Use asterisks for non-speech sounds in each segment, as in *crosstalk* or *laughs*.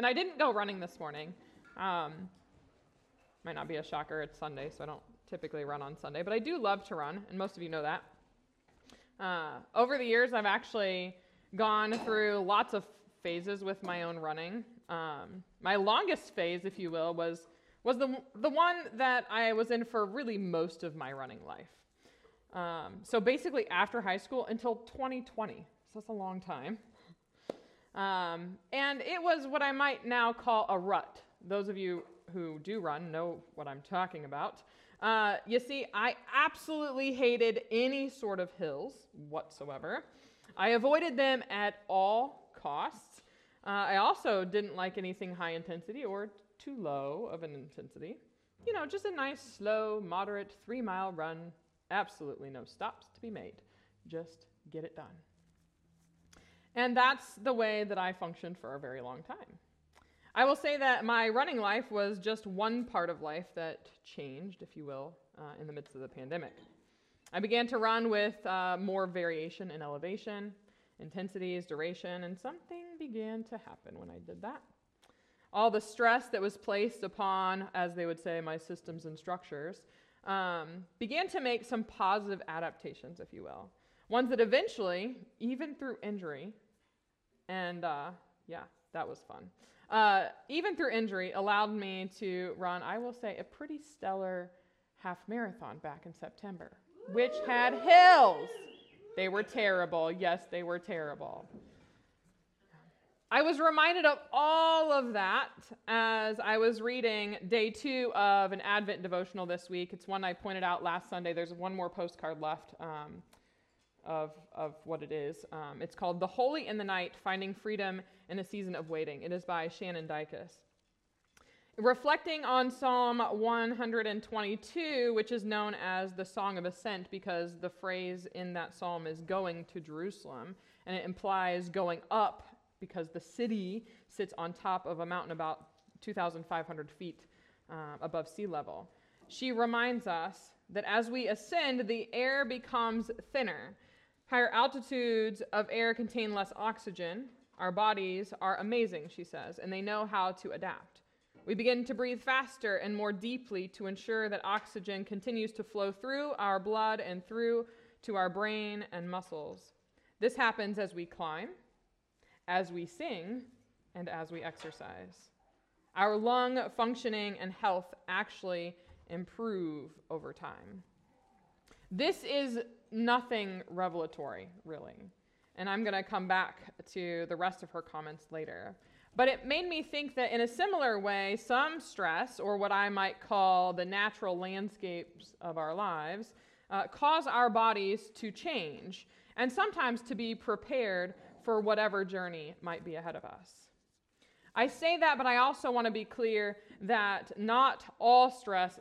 And I didn't go running this morning. Um, might not be a shocker, it's Sunday, so I don't typically run on Sunday, but I do love to run, and most of you know that. Uh, over the years, I've actually gone through lots of phases with my own running. Um, my longest phase, if you will, was was the the one that I was in for really most of my running life. Um, so basically, after high school until 2020. So that's a long time. Um, and it was what I might now call a rut. Those of you who do run know what I'm talking about. Uh, you see, I absolutely hated any sort of hills whatsoever. I avoided them at all costs. Uh, I also didn't like anything high intensity or too low of an intensity. You know, just a nice, slow, moderate three mile run. Absolutely no stops to be made. Just get it done. And that's the way that I functioned for a very long time. I will say that my running life was just one part of life that changed, if you will, uh, in the midst of the pandemic. I began to run with uh, more variation in elevation, intensities, duration, and something began to happen when I did that. All the stress that was placed upon, as they would say, my systems and structures, um, began to make some positive adaptations, if you will. Ones that eventually, even through injury, and uh, yeah, that was fun uh, even through injury, allowed me to run, I will say, a pretty stellar half marathon back in September, which had hills. They were terrible. Yes, they were terrible. I was reminded of all of that as I was reading day two of an Advent devotional this week. It's one I pointed out last Sunday. There's one more postcard left. Um, of, of what it is. Um, it's called The Holy in the Night Finding Freedom in a Season of Waiting. It is by Shannon Dykes. Reflecting on Psalm 122, which is known as the Song of Ascent because the phrase in that psalm is going to Jerusalem, and it implies going up because the city sits on top of a mountain about 2,500 feet uh, above sea level. She reminds us that as we ascend, the air becomes thinner Higher altitudes of air contain less oxygen. Our bodies are amazing, she says, and they know how to adapt. We begin to breathe faster and more deeply to ensure that oxygen continues to flow through our blood and through to our brain and muscles. This happens as we climb, as we sing, and as we exercise. Our lung functioning and health actually improve over time. This is nothing revelatory, really. And I'm going to come back to the rest of her comments later. But it made me think that in a similar way, some stress, or what I might call the natural landscapes of our lives, uh, cause our bodies to change and sometimes to be prepared for whatever journey might be ahead of us. I say that, but I also want to be clear that not all stress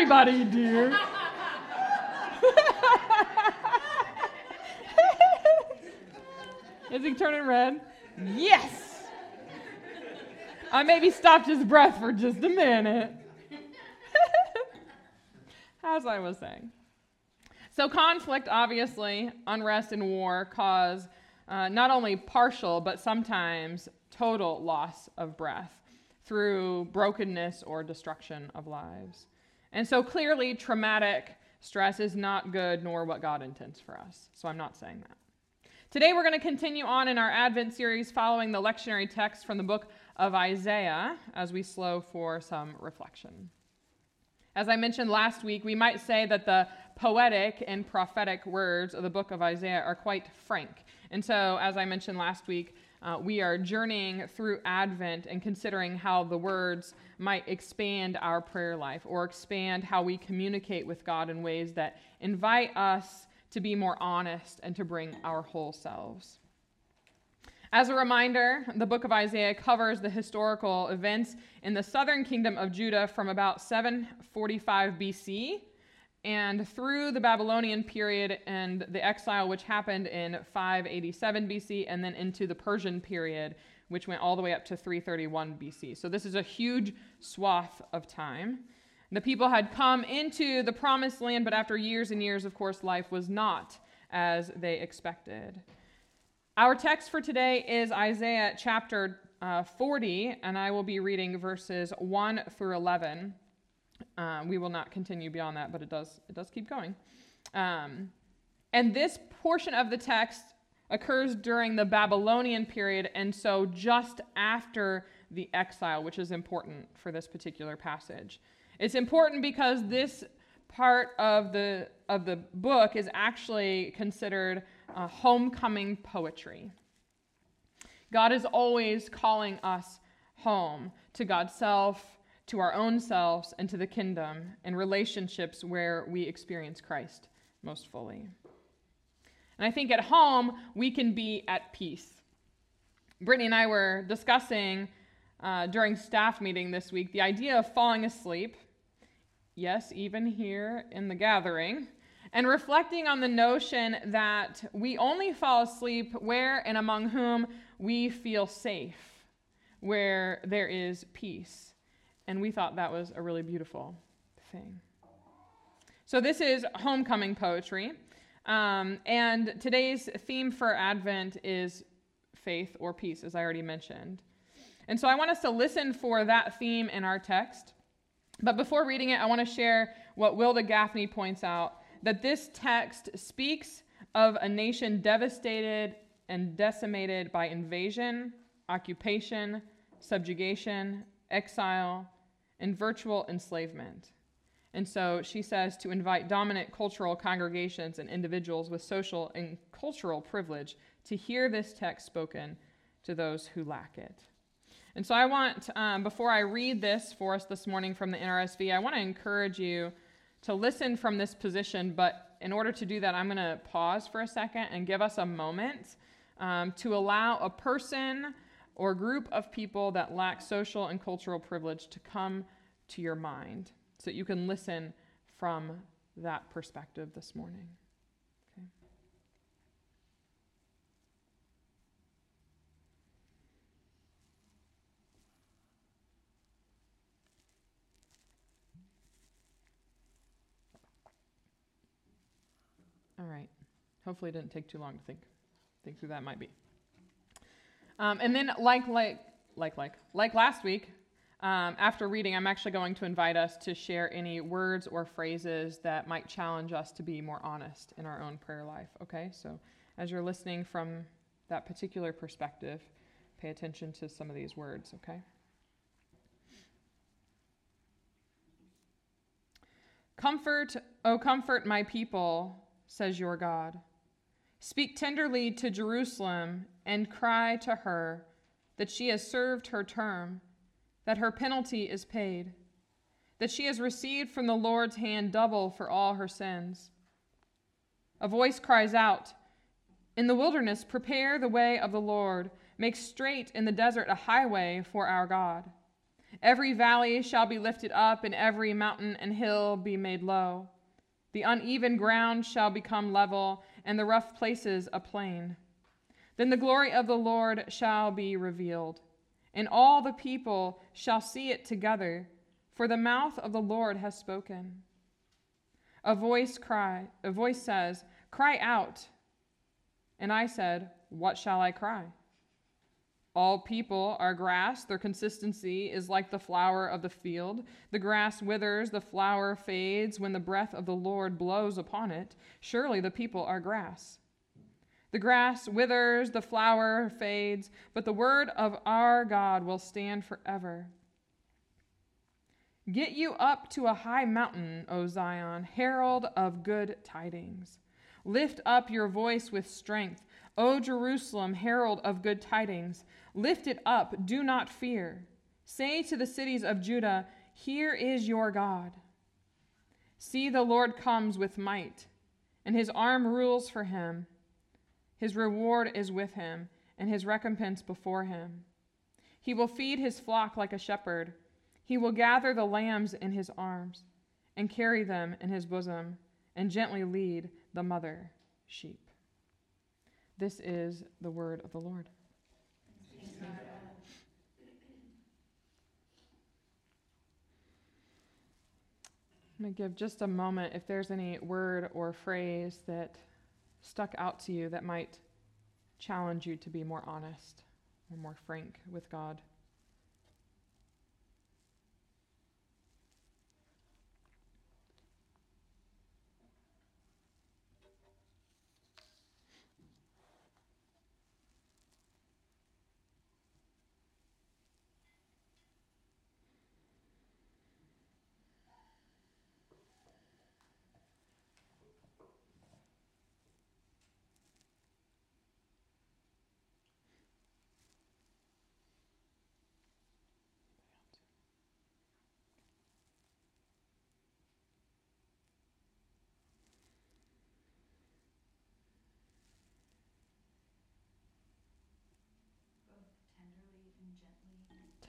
everybody, dear. *laughs* Is he turning red? Yes. I maybe stopped his breath for just a minute. *laughs* As I was saying. So, conflict, obviously, unrest and war cause uh, not only partial, but sometimes total loss of breath through brokenness or destruction of lives. And so clearly, traumatic stress is not good nor what God intends for us. So I'm not saying that. Today, we're going to continue on in our Advent series following the lectionary text from the book of Isaiah as we slow for some reflection. As I mentioned last week, we might say that the poetic and prophetic words of the book of Isaiah are quite frank. And so, as I mentioned last week, uh, we are journeying through Advent and considering how the words might expand our prayer life or expand how we communicate with God in ways that invite us to be more honest and to bring our whole selves. As a reminder, the book of Isaiah covers the historical events in the southern kingdom of Judah from about 745 BC and through the Babylonian period and the exile, which happened in 587 BC, and then into the Persian period, which went all the way up to 331 BC. So this is a huge swath of time. The people had come into the promised land, but after years and years, of course, life was not as they expected. Our text for today is Isaiah chapter uh, 40, and I will be reading verses 1 through 11. Um, we will not continue beyond that, but it does it does keep going. Um, and this portion of the text occurs during the Babylonian period, and so just after the exile, which is important for this particular passage. It's important because this part of the of the book is actually considered homecoming poetry. God is always calling us home to God's self, to our own selves and to the kingdom in relationships where we experience Christ most fully. And I think at home, we can be at peace. Brittany and I were discussing uh, during staff meeting this week the idea of falling asleep. Yes, even here in the gathering. And reflecting on the notion that we only fall asleep where and among whom we feel safe, where there is peace. And we thought that was a really beautiful thing. So, this is homecoming poetry. Um, and today's theme for Advent is faith or peace, as I already mentioned. And so, I want us to listen for that theme in our text. But before reading it, I want to share what Wilda Gafney points out that this text speaks of a nation devastated and decimated by invasion, occupation, subjugation, exile, and virtual enslavement. And so she says to invite dominant cultural congregations and individuals with social and cultural privilege to hear this text spoken to those who lack it. And so I want, um, before I read this for us this morning from the NRSV, I want to encourage you to listen from this position. But in order to do that, I'm going to pause for a second and give us a moment um, to allow a person or group of people that lack social and cultural privilege to come to your mind so that you can listen from that perspective this morning. Okay. All right. Hopefully, it didn't take too long to think think through that. Might be. Um, and then, like, like, like, like, like last week, um, after reading, I'm actually going to invite us to share any words or phrases that might challenge us to be more honest in our own prayer life. Okay, so as you're listening from that particular perspective, pay attention to some of these words. Okay. Comfort, O comfort my people, says your God. Speak tenderly to Jerusalem and cry to her that she has served her term, that her penalty is paid, that she has received from the Lord's hand double for all her sins. A voice cries out, In the wilderness, prepare the way of the Lord, make straight in the desert a highway for our God. Every valley shall be lifted up, and every mountain and hill be made low. The uneven ground shall become level and the rough places a plain. Then the glory of the Lord shall be revealed, and all the people shall see it together, for the mouth of the Lord has spoken. A voice cry, a voice says, "Cry out." And I said, "What shall I cry?" All people are grass. Their consistency is like the flower of the field. The grass withers, the flower fades when the breath of the Lord blows upon it. Surely the people are grass. The grass withers, the flower fades, but the word of our God will stand forever. Get you up to a high mountain, O Zion, herald of good tidings. Lift up your voice with strength. O Jerusalem, herald of good tidings, lift it up, do not fear. Say to the cities of Judah, Here is your God. See, the Lord comes with might, and his arm rules for him. His reward is with him, and his recompense before him. He will feed his flock like a shepherd. He will gather the lambs in his arms, and carry them in his bosom, and gently lead the mother sheep. This is the word of the Lord. I'm going to give just a moment if there's any word or phrase that stuck out to you that might challenge you to be more honest or more frank with God.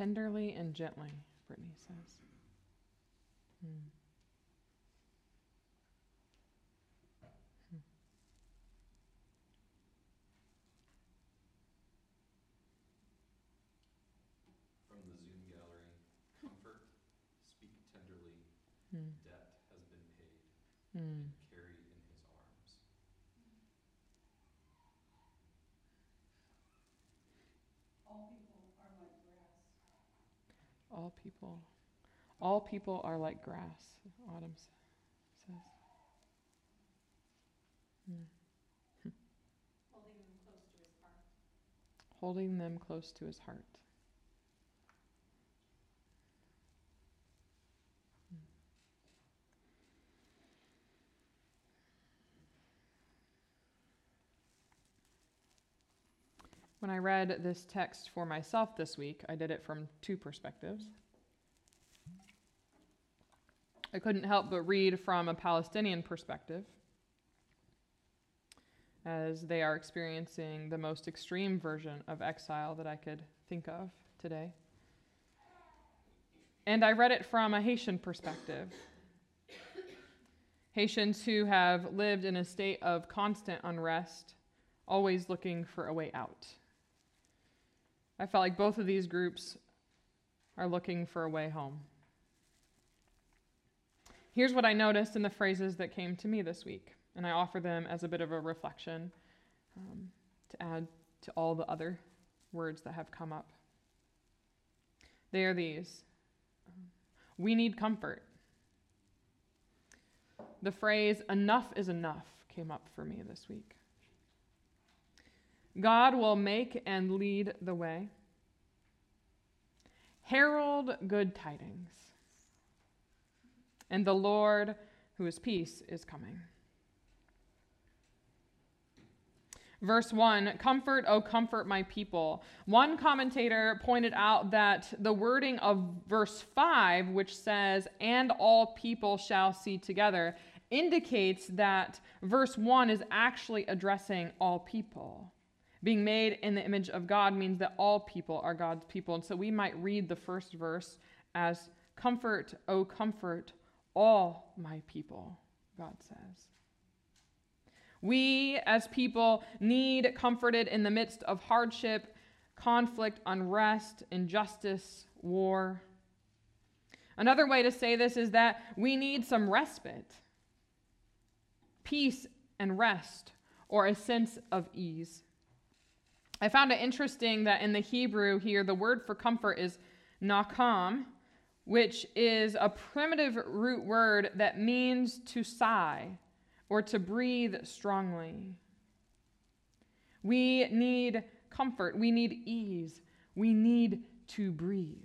Tenderly and gently, Brittany says. Hmm. From the Zoom gallery, comfort, speak tenderly, Hmm. debt has been paid, Hmm. carry in his arms. All people, all people are like grass. Autumn says. Hmm. Holding them close to his heart. When I read this text for myself this week, I did it from two perspectives. I couldn't help but read from a Palestinian perspective, as they are experiencing the most extreme version of exile that I could think of today. And I read it from a Haitian perspective. Haitians who have lived in a state of constant unrest, always looking for a way out. I felt like both of these groups are looking for a way home. Here's what I noticed in the phrases that came to me this week, and I offer them as a bit of a reflection um, to add to all the other words that have come up. They are these We need comfort. The phrase, enough is enough, came up for me this week. God will make and lead the way. Herald good tidings. And the Lord, who is peace, is coming. Verse 1 Comfort, O comfort my people. One commentator pointed out that the wording of verse 5, which says, And all people shall see together, indicates that verse 1 is actually addressing all people. Being made in the image of God means that all people are God's people. And so we might read the first verse as, Comfort, O comfort all my people, God says. We as people need comforted in the midst of hardship, conflict, unrest, injustice, war. Another way to say this is that we need some respite, peace and rest, or a sense of ease. I found it interesting that in the Hebrew here, the word for comfort is nacham, which is a primitive root word that means to sigh or to breathe strongly. We need comfort, we need ease, we need to breathe.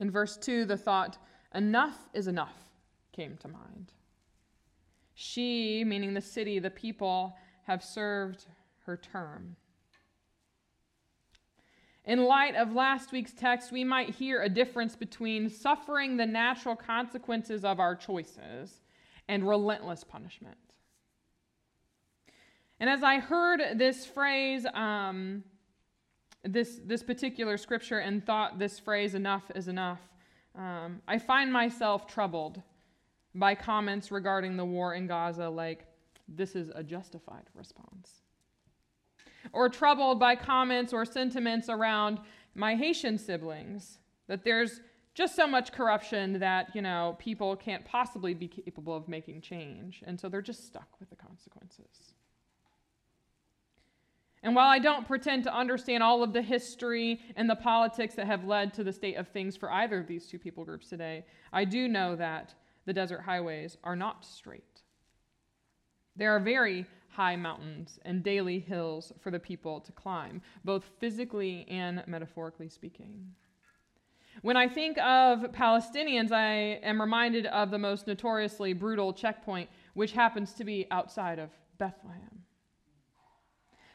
In verse 2, the thought, enough is enough, came to mind. She, meaning the city, the people, have served her term. In light of last week's text, we might hear a difference between suffering the natural consequences of our choices and relentless punishment. And as I heard this phrase, um, this, this particular scripture, and thought this phrase, enough is enough, um, I find myself troubled by comments regarding the war in Gaza, like, this is a justified response or troubled by comments or sentiments around my Haitian siblings, that there's just so much corruption that, you know, people can't possibly be capable of making change. And so they're just stuck with the consequences. And while I don't pretend to understand all of the history and the politics that have led to the state of things for either of these two people groups today, I do know that the desert highways are not straight. There are very high mountains and daily hills for the people to climb, both physically and metaphorically speaking. When I think of Palestinians, I am reminded of the most notoriously brutal checkpoint, which happens to be outside of Bethlehem.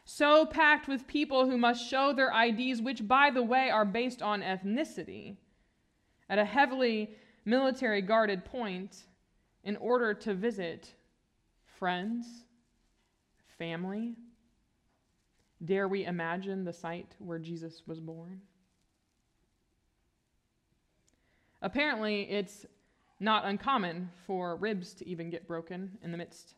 So packed with people who must show their IDs, which, by the way, are based on ethnicity, at a heavily military guarded point in order to visit friends, family? Dare we imagine the site where Jesus was born? Apparently, it's not uncommon for ribs to even get broken in the midst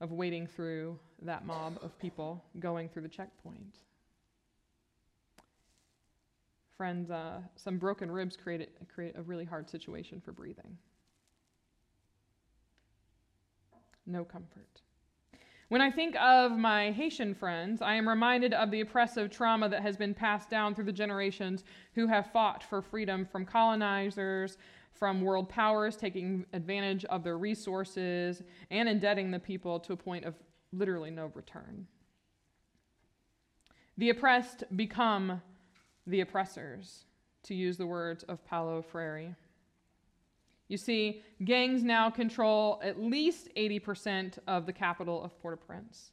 of wading through that mob of people going through the checkpoint. Friends, uh, some broken ribs create, create a really hard situation for breathing. No comfort. When I think of my Haitian friends, I am reminded of the oppressive trauma that has been passed down through the generations who have fought for freedom from colonizers, from world powers taking advantage of their resources, and indebting the people to a point of literally no return. The oppressed become the oppressors, to use the words of Paulo Freire. You see, gangs now control at least 80% of the capital of Port au Prince.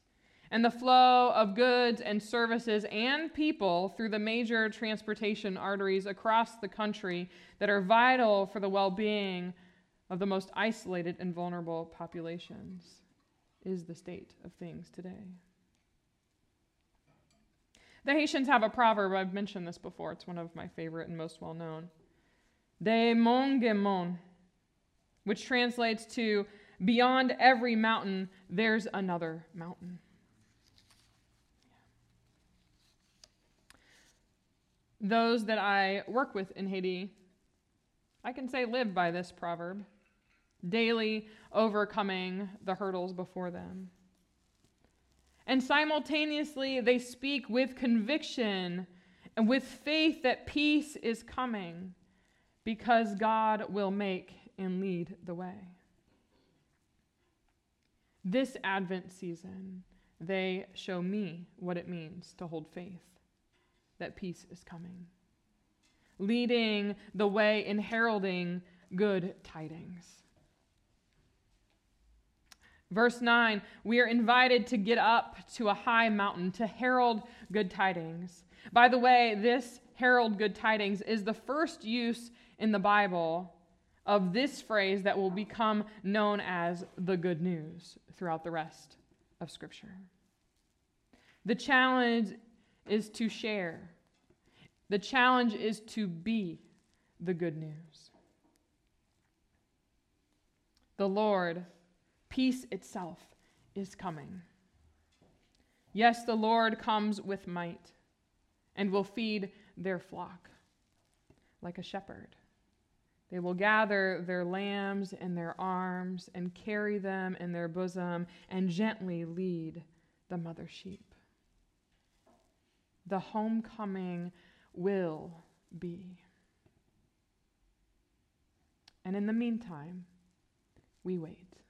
And the flow of goods and services and people through the major transportation arteries across the country that are vital for the well being of the most isolated and vulnerable populations is the state of things today. The Haitians have a proverb, I've mentioned this before, it's one of my favorite and most well known. Dèyè mòn gen mòn which translates to beyond every mountain, there's another mountain. Those that I work with in Haiti, I can say live by this proverb, daily overcoming the hurdles before them. And simultaneously, they speak with conviction and with faith that peace is coming because God will make and lead the way. This Advent season, they show me what it means to hold faith, that peace is coming, leading the way in heralding good tidings. Verse 9, we are invited to get up to a high mountain to herald good tidings. By the way, this herald good tidings is the first use in the Bible of this phrase that will become known as the good news throughout the rest of Scripture. The challenge is to share, the challenge is to be the good news. The Lord, peace itself, is coming. Yes, the Lord comes with might and will feed their flock like a shepherd. They will gather their lambs in their arms and carry them in their bosom and gently lead the mother sheep. The homecoming will be. And in the meantime, we wait.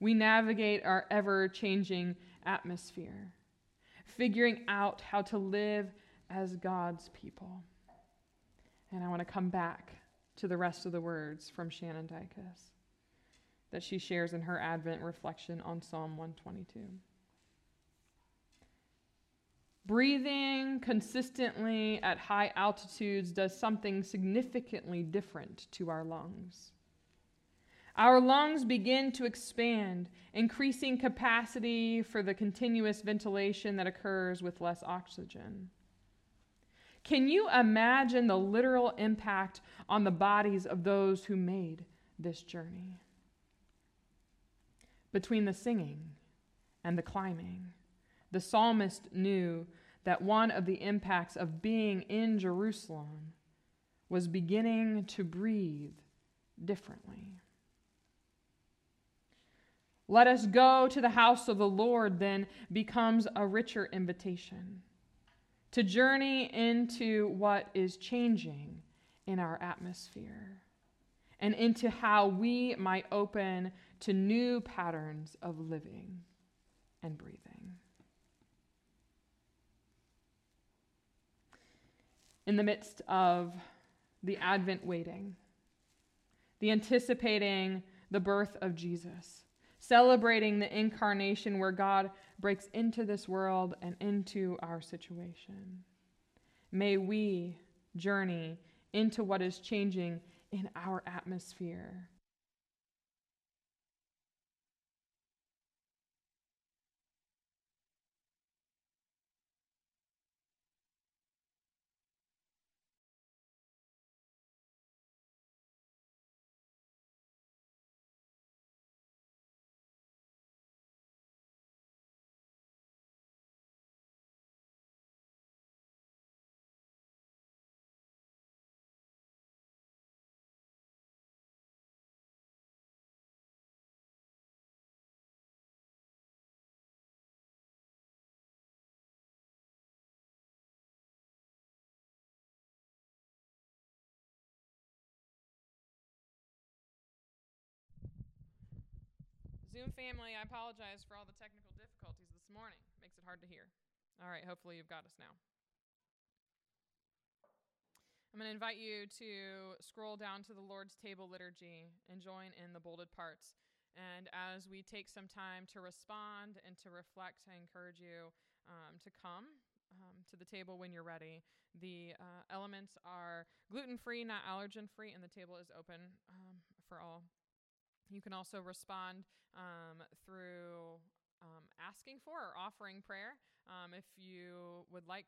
We navigate our ever changing atmosphere, figuring out how to live as God's people And I want to come back to the rest of the words from Shannon Dykus that she shares in her Advent reflection on Psalm 122. Breathing consistently at high altitudes does something significantly different to our lungs. Our lungs begin to expand, increasing capacity for the continuous ventilation that occurs with less oxygen. Can you imagine the literal impact on the bodies of those who made this journey? Between the singing and the climbing, the psalmist knew that one of the impacts of being in Jerusalem was beginning to breathe differently. Let us go to the house of the Lord then becomes a richer invitation to journey into what is changing in our atmosphere and into how we might open to new patterns of living and breathing. In the midst of the Advent waiting, the anticipating the birth of Jesus, celebrating the incarnation where God breaks into this world and into our situation. May we journey into what is changing in our atmosphere. Zoom family, I apologize for all the technical difficulties this morning. Makes it hard to hear. All right, hopefully you've got us now. I'm going to invite you to scroll down to the Lord's table liturgy and join in the bolded parts. And as we take some time to respond and to reflect, I encourage you um, to come um, to the table when you're ready. The uh, elements are gluten free, not allergen free, and the table is open um, for all. You can also respond um, through um, asking for or offering prayer. Um, if you would like